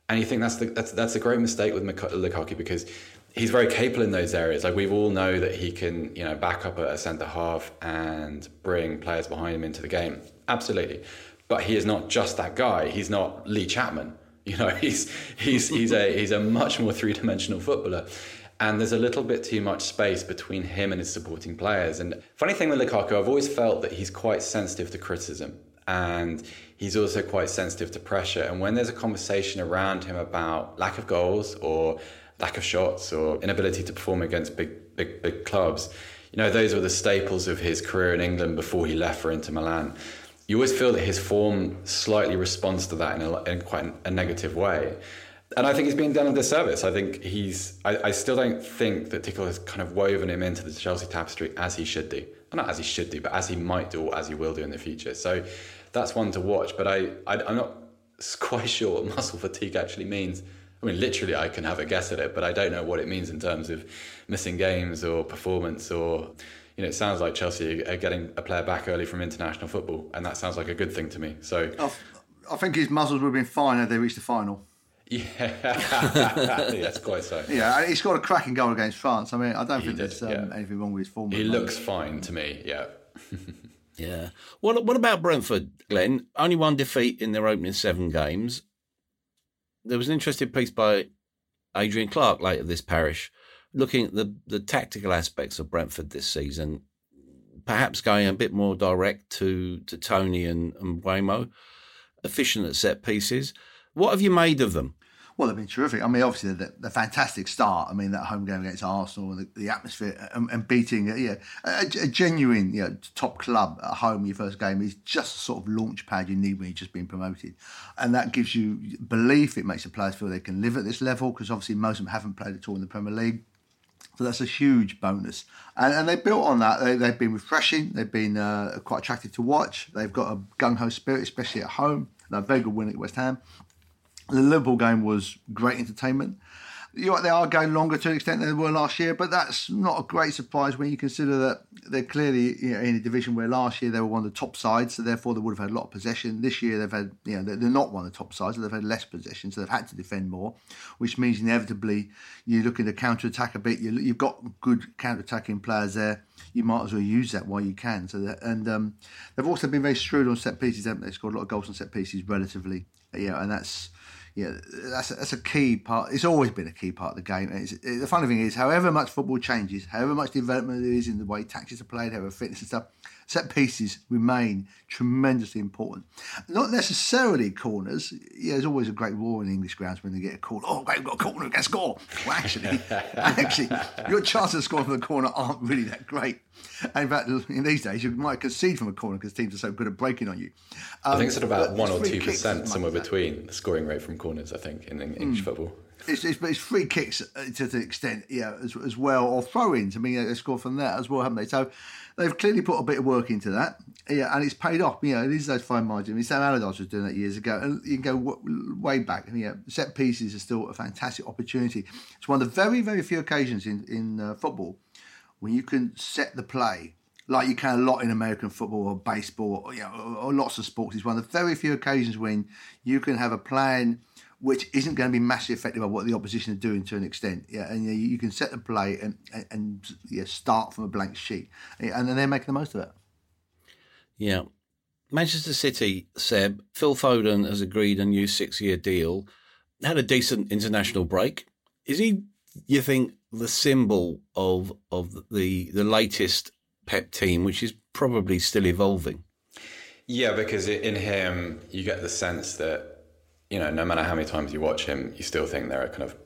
And you think that's the, that's that's a great mistake with Lukaku because he's very capable in those areas. Like we all know that he can, you know, back up a centre half and bring players behind him into the game. Absolutely, but he is not just that guy. He's not Lee Chapman. You know, he's he's he's a he's a much more three dimensional footballer and there's a little bit too much space between him and his supporting players. And funny thing with Lukaku, I've always felt that he's quite sensitive to criticism and he's also quite sensitive to pressure. And when there's a conversation around him about lack of goals or lack of shots or inability to perform against big, big, big clubs, you know, those were the staples of his career in England before he left for Inter Milan. You always feel that his form slightly responds to that in, a, in quite a negative way and I think he's being done a disservice. I think he's. I, I, still don't think that Tuchel has kind of woven him into the Chelsea tapestry as he should do. Not as he should do, but as he might do or as he will do in the future. So that's one to watch. But I, I am not quite sure what muscle fatigue actually means. I mean, literally, I can have a guess at it, but I don't know what it means in terms of missing games or performance or. You know, it sounds like Chelsea are getting a player back early from international football, and that sounds like a good thing to me. So,
I think his muscles would have been fine had they reached the final.
Yeah, that's quite so.
Yeah, he's got a cracking goal against France. I mean, I don't he think did, there's um, yeah. anything wrong with his form.
He looks fine to me. Yeah.
yeah. What What about Brentford, Glenn? Only one defeat in their opening seven games. There was an interesting piece by Adrian Clarke later this parish, looking at the the tactical aspects of Brentford this season. Perhaps going a bit more direct to to Toney and, and Mbeumo, efficient at set pieces what have you made of them?
Well, they've been terrific. I mean, obviously, the, the fantastic start. I mean, that home game against Arsenal, the, the atmosphere, and, and beating, yeah, a, a, genuine, you know, top club at home. In your first game is just a sort of launch pad you need when you've just been promoted, and that gives you belief. It makes the players feel they can live at this level because obviously most of them haven't played at all in the Premier League. So that's a huge bonus. And, and they built on that. They, have been refreshing. They've been uh, quite attractive to watch. They've got a gung ho spirit, especially at home. They're a very good win at West Ham. The Liverpool game was great entertainment. You know, they are going longer to an extent than they were last year, but that's not a great surprise when you consider that they're clearly you know, in a division where last year they were one of the top sides, so therefore they would have had a lot of possession. This year they've had, you know, they're not one of the top sides, so they've had less possession, so they've had to defend more, which means inevitably you're looking to counter attack a bit. You, have got good counter attacking players there. You might as well use that while you can. So that, and um, they've also been very shrewd on set pieces, haven't they? Scored a lot of goals on set pieces relatively, yeah, and that's yeah, that's a, that's a key part. It's always been a key part of the game. It, the funny thing is, however much football changes, however much development there is in the way tactics are played, however fitness and stuff, set pieces remain tremendously important. Not necessarily corners. Yeah, there's always a great war in English grounds when they get a corner. Oh, great, we've got a corner, we score. Well, actually, actually, your chances of scoring from the corner aren't really that great. And in fact, in these days, you might concede from a corner because teams are so good at breaking on you.
Um, I think it's at about one or two percent, somewhere between the scoring rate from corners. I think in English mm. football.
It's, it's, it's, free kicks uh, to the extent, yeah, as, as well, or throw-ins. I mean, they score from that as well, haven't they? So they've clearly put a bit of work into that, yeah, and it's paid off. You know, it is those fine margins. I mean, Sam Allardyce was doing that years ago, and you can go w- way back. And yeah, set pieces are still a fantastic opportunity. It's one of the very, very few occasions in in uh, football when you can set the play like you can a lot in American football or baseball, or, you know, or, or lots of sports. It's one of the very few occasions when you can have a plan which isn't going to be massively affected by what the opposition are doing to an extent. Yeah, and you, know, you can set the play and and, and yeah, start from a blank sheet, and then they're making the most of it.
Yeah. Manchester City, Seb, Phil Foden has agreed a new six year deal, had a decent international break. Is he, you think, the symbol of of the the latest Pep team, which is probably still evolving?
Yeah, because in him, you get the sense that you know, no matter how many times you watch him, you still think there are kind of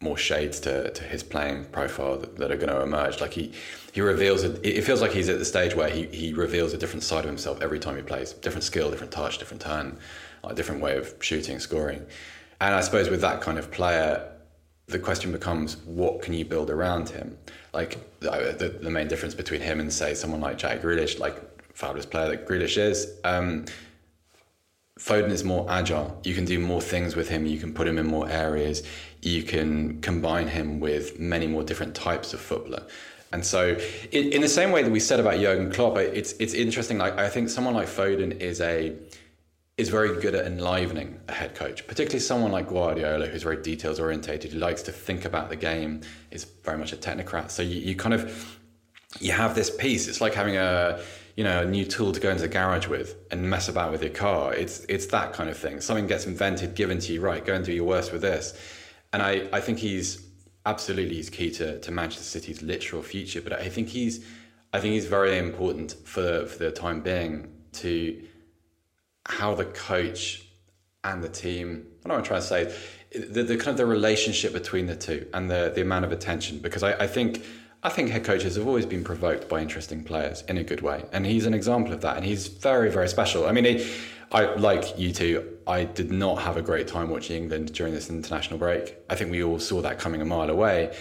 more shades to, to his playing profile that, that are going to emerge. Like he, he reveals it. It feels like he's at the stage where he, he reveals a different side of himself every time he plays. Different skill, different touch, different turn, a different way of shooting, scoring. And I suppose with that kind of player, the question becomes, what can you build around him? Like the, the, main difference between him and say someone like Jack Grealish, like fabulous player that Grealish is. Um, Foden is more agile. You can do more things with him. You can put him in more areas. You can combine him with many more different types of footballer. And so, in, in the same way that we said about Jurgen Klopp, it's it's interesting. Like I think someone like Foden is a is very good at enlivening a head coach, particularly someone like Guardiola, who's very details orientated, who likes to think about the game, is very much a technocrat. So you, you kind of you have this piece. It's like having a you know, a new tool to go into the garage with and mess about with your car. It's it's that kind of thing. Something gets invented, given to you, right? Go and do your worst with this. And I, I think he's absolutely he's key to, to Manchester City's literal future. But I think he's I think he's very important for for the time being to how the coach and the team. I trying to say? The, the kind of the relationship between the two and the the amount of attention. Because I, I think I think head coaches have always been provoked by interesting players in a good way, and he's an example of that. And he's very, very special. I mean, he, I like you two. I did not have a great time watching England during this international break. I think we all saw that coming a mile away,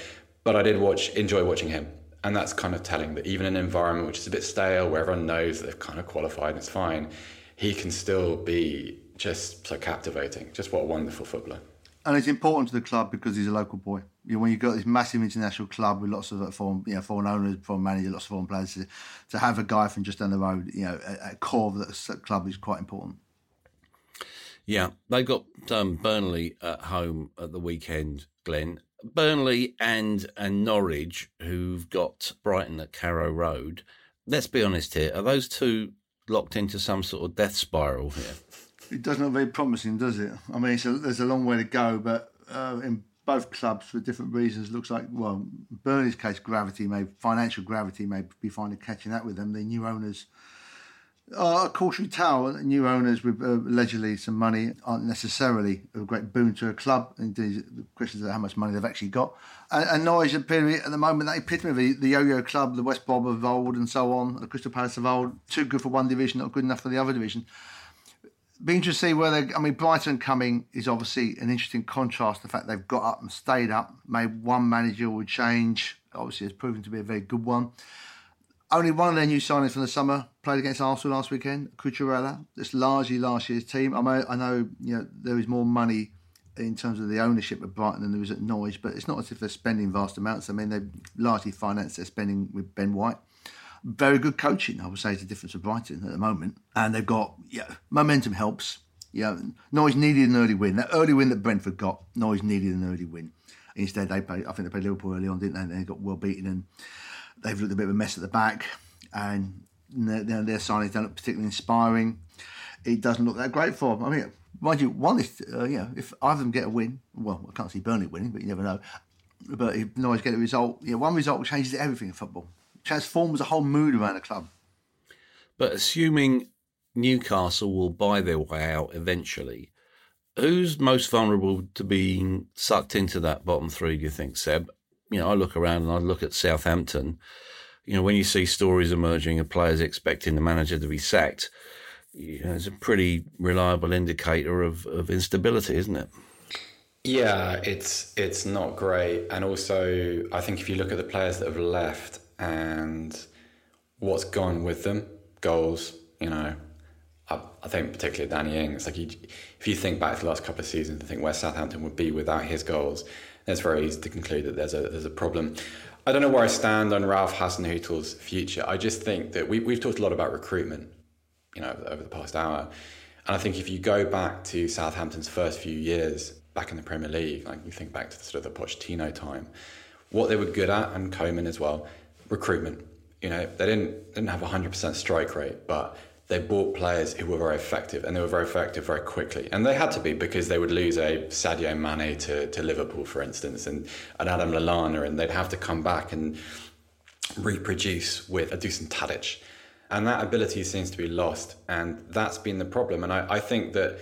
but I did watch, enjoy watching him, and that's kind of telling that even in an environment which is a bit stale, where everyone knows that they've kind of qualified and it's fine, he can still be just so captivating. Just what a wonderful footballer
and it's important to the club because he's a local boy. You know, when you've got this massive international club with lots of uh, foreign, you know, foreign owners, foreign managers, lots of foreign players, to, to have a guy from just down the road, you know, at, at core of the club is quite important.
Yeah, they've got um, Burnley at home at the weekend, Glenn. Burnley and and Norwich, who've got Brighton at Carrow Road. Let's be honest here: are those two locked into some sort of death spiral here?
It doesn't look very promising, does it? I mean, a, there's a long way to go, but uh, in both clubs for different reasons, looks like well, Burnley's case, gravity may financial gravity may be finally catching up with them. The new owners Uh, Cautionary Tale, new owners with uh, allegedly some money aren't necessarily a great boon to a club. Indeed, the question is how much money they've actually got. And, and Norwich appear at the moment, that epitome of the, the yo-yo club, the West Brom of old and so on, the Crystal Palace of old, too good for one division, not good enough for the other division. Be interesting to see where they. I mean, Brighton coming is obviously an interesting contrast. The fact they've got up and stayed up, made one manager would change. Obviously, it's proven to be a very good one. Only one of their new signings from the summer played against Arsenal last weekend, Cucurella. It's largely last year's team. I know, I know, you know, there is more money in terms of the ownership of Brighton than there is at Norwich, but it's not as if they're spending vast amounts. I mean, they've largely financed their spending with Ben White. Very good coaching, I would say, is the difference of Brighton at the moment. And they've got, yeah, momentum helps. Yeah, Norwich needed an early win. That early win that Brentford got, Norwich needed an early win. Instead, they played, I think they played Liverpool early on, didn't they? And they got well beaten and they've looked a bit of a mess at the back. And their, their signings don't look particularly inspiring. It doesn't look that great for them. I mean, mind you, one is, uh, if either of them get a win, well, I can't see Burnley winning, but you never know. But if Norwich get a result, know, one result changes everything in football. Transforms the whole mood around the club.
But assuming Newcastle will buy their way out eventually, who's most vulnerable to being sucked into that bottom three, do you think, Seb? You know, I look around and I look at Southampton you know, when you see stories emerging of players expecting the manager to be sacked, you know, it's a pretty reliable indicator of, of instability, isn't it?
Yeah, it's it's not great, and also I think if you look at the players that have left and what's gone with them, goals, you know, I, think particularly Danny Ings. Like, you, if you think back to the last couple of seasons, I think where Southampton would be without his goals, it's very easy to conclude that there's a there's a problem. I don't know where I stand on Ralph Hasenhüttl's future. I just think that we, we've talked a lot about recruitment, you know, over the past hour. And I think if you go back to Southampton's first few years back in the Premier League, like you think back to the, sort of the Pochettino time, what they were good at, and Koeman as well, recruitment. You know, they didn't didn't have a hundred percent strike rate, but they bought players who were very effective and they were very effective very quickly. And they had to be because they would lose a Sadio Mane to, to Liverpool, for instance, and an Adam Lallana, and they'd have to come back and reproduce with a Dusan Tadic. And that ability seems to be lost. And that's been the problem. And I, I think that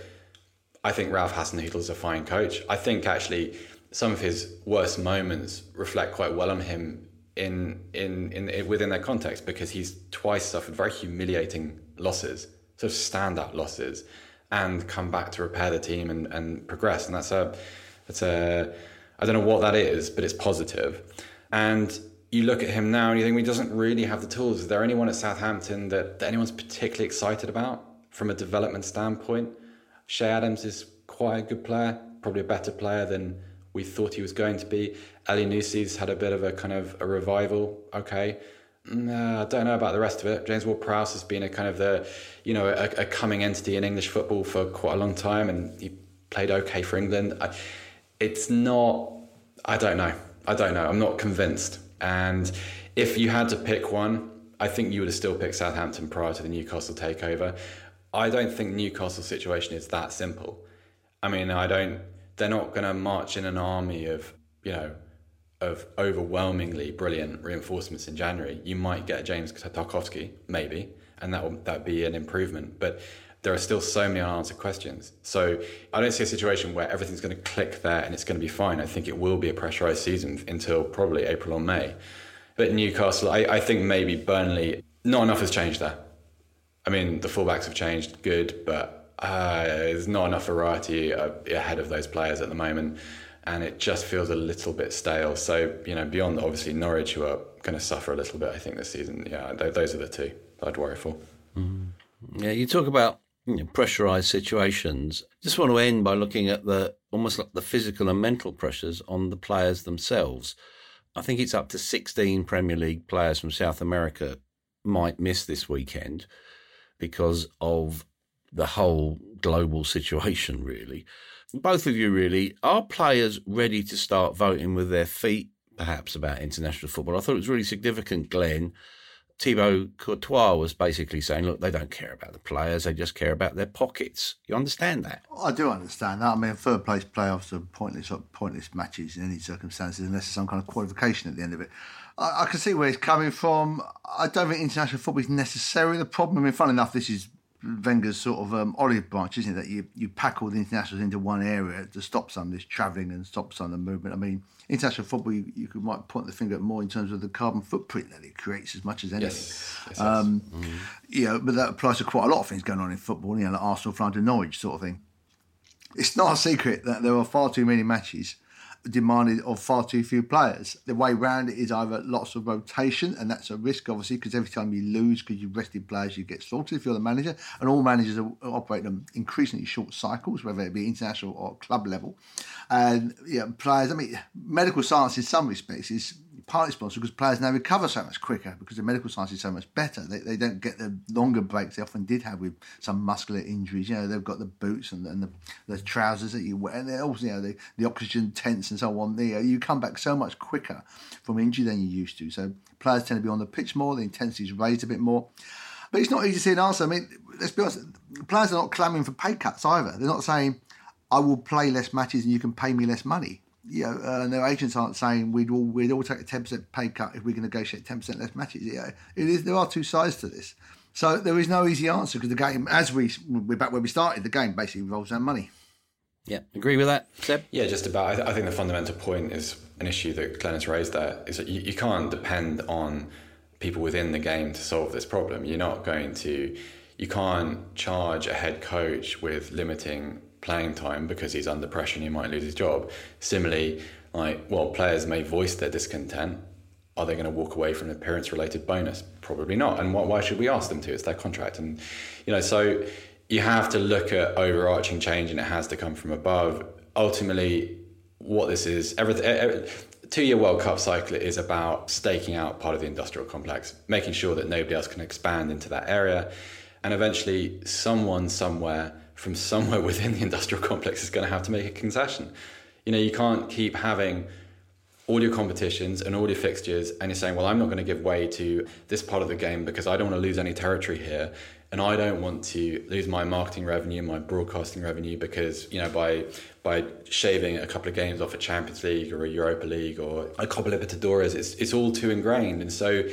I think Ralph Hasenhüttl is a fine coach. I think actually some of his worst moments reflect quite well on him in, in, in within their context because he's twice suffered very humiliating losses, sort of standout losses, and come back to repair the team and, and progress. And that's a that's a I don't know what that is, but it's positive. And you look at him now and you think well, he doesn't really have the tools. Is there anyone at Southampton that, that anyone's particularly excited about from a development standpoint? Che Adams is quite a good player, probably a better player than we thought he was going to be. Elyounoussi's had a bit of a kind of a revival. Okay. No, I don't know about the rest of it. James Ward-Prowse has been a kind of the, you know, a, a, coming entity in English football for quite a long time, and he played okay for England. I, it's not. I don't know. I don't know. I'm not convinced. And if you had to pick one, I think you would have still picked Southampton prior to the Newcastle takeover. I don't think Newcastle's situation is that simple. I mean, I don't. They're not going to march in an army of you know of overwhelmingly brilliant reinforcements in January, you might get James Tarkowski, maybe, and that will that be an improvement. But there are still so many unanswered questions. So I don't see a situation where everything's going to click there and it's going to be fine. I think it will be a pressurised season until probably April or May. But Newcastle, I, I think maybe Burnley, not enough has changed there. I mean, the fullbacks have changed, good, but uh, there's not enough variety uh, ahead of those players at the moment and it just feels a little bit stale. So, you know, beyond obviously Norwich, who are going to suffer a little bit, I think, this season, yeah, those are the two I'd worry for.
Mm. Yeah, you talk about you know, pressurized situations. Just want to end by looking at the almost like the physical and mental pressures on the players themselves. I think it's up to 16 Premier League players from South America might miss this weekend because of the whole global situation, really both of you really, are players ready to start voting with their feet, perhaps, about international football? I thought it was really significant, Glenn, Thibaut Courtois was basically saying, look, they don't care about the players, they just care about their pockets. You understand that?
I do understand that. I mean, third place playoffs are pointless, pointless matches in any circumstances unless there's some kind of qualification at the end of it. I, can see where he's coming from. I don't think international football is necessarily the problem. I mean, fun enough, this is Wenger's sort of um, olive branch, isn't it? That you, you pack all the internationals into one area to stop some of this travelling and stop some of the movement. I mean, international football, you, you could might point the finger at more in terms of the carbon footprint that it creates as much as anything. Yes, yes, um, yes. Mm-hmm. You know, but that applies to quite a lot of things going on in football. You know, like Arsenal flying to Norwich sort of thing. It's not a secret that there are far too many matches demanded of far too few players. The way round it is either lots of rotation, and that's a risk, obviously, because every time you lose because you've rested players, you get slaughtered if you're the manager. And all managers operate on increasingly short cycles, whether it be international or club level. And yeah, players, I mean, medical science in some respects is partly responsible because players now recover so much quicker because the medical science is so much better. They, they don't get the longer breaks they often did have with some muscular injuries. You know, they've got the boots and, and the, the trousers that you wear, and also you know the, the oxygen tents and so on. There, uh, you come back so much quicker from injury than you used to. So players tend to be on the pitch more. The intensity is raised a bit more. But it's not easy to see an answer. I mean, let's be honest. Players are not clamoring for pay cuts either. They're not saying, "I will play less matches and you can pay me less money." You know, uh, their agents aren't saying we'd all we'd all take a ten percent pay cut if we can negotiate ten percent less matches. Yeah, it is. There are two sides to this, so there is no easy answer because the game, as we we're back where we started, the game basically revolves around money.
Yeah, agree with that, Seb.
Yeah, just about. I, th- I think the fundamental point is an issue that Glenn has raised. There is that you, you can't depend on people within the game to solve this problem. You're not going to. You can't charge a head coach with limiting playing time because he's under pressure and he might lose his job. Similarly, like, well, players may voice their discontent. Are they going to walk away from an appearance related bonus? Probably not. And why, why should we ask them to? It's their contract. And, you know, so you have to look at overarching change and it has to come from above. Ultimately, what this is, everything, every, two year World Cup cycle is about staking out part of the industrial complex, making sure that nobody else can expand into that area. And eventually, someone somewhere from somewhere within the industrial complex is going to have to make a concession. You know, you can't keep having all your competitions and all your fixtures and you're saying, well, I'm not going to give way to this part of the game because I don't want to lose any territory here. And I don't want to lose my marketing revenue, my broadcasting revenue, because you know by by shaving a couple of games off a Champions League or a Europa League or a Copa Libertadores, it's it's all too ingrained. And so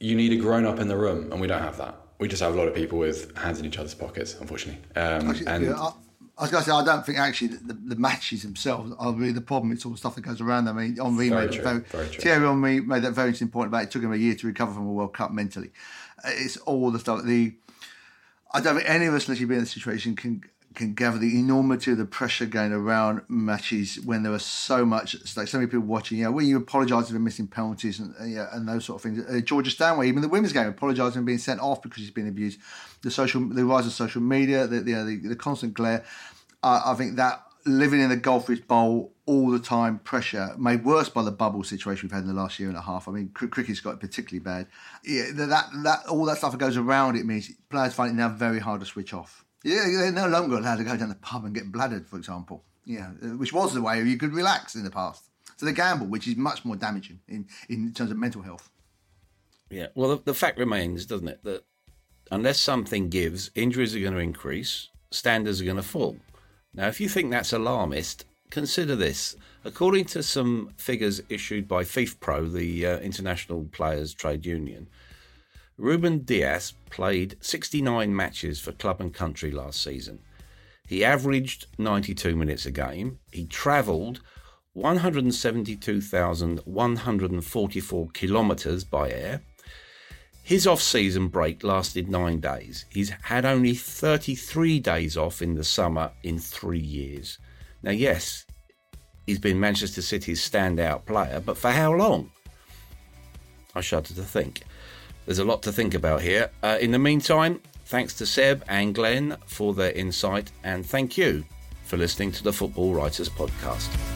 you need a grown up in the room, and we don't have that we just have a lot of people with hands in each other's pockets, unfortunately. Um,
actually, and yeah, I, I, was going to say, I don't think actually the, the, matches themselves are really the problem. It's all the stuff that goes around them. I mean, Henry very made true, very, very true. Thierry Henry made that very interesting point about it took him a year to recover from a World Cup mentally. It's all the stuff. The I don't think any of us, unless you've been in the situation, can can gather the enormity of the pressure going around matches when there are so much stake, so many people watching. You know, when you apologise for missing penalties and yeah, and those sort of things. Uh, Georgia Stanway, even the women's game, apologising for being sent off because she's been abused. The social, the rise of social media, the the, the, constant glare. Uh, I think that living in the Goldfish Bowl all the time pressure, made worse by the bubble situation we've had in the last year and a half. I mean, cricket's got particularly bad. Yeah, that that all that stuff that goes around it means players find it now very hard to switch off. Yeah, they're no longer allowed to go down the pub and get bladdered, for example. Yeah, uh, which was the way you could relax in the past. So the gamble, which is much more damaging in, in terms of mental health.
Yeah, well, the, the fact remains, doesn't it, that unless something gives, injuries are going to increase, standards are going to fall. Now, if you think that's alarmist, consider this. According to some figures issued by FIFPro, the uh, International Players Trade Union, Ruben Dias played 69 matches for club and country last season. He averaged 92 minutes a game. He travelled 172,144 kilometres by air. His off season break lasted nine days. He's had only 33 days off in the summer in three years. Now, yes, he's been Manchester City's standout player, but for how long? I shudder to think. There's a lot to think about here. Uh, in the meantime, thanks to Seb and Glenn for their insight, and thank you for listening to the Football Writers Podcast.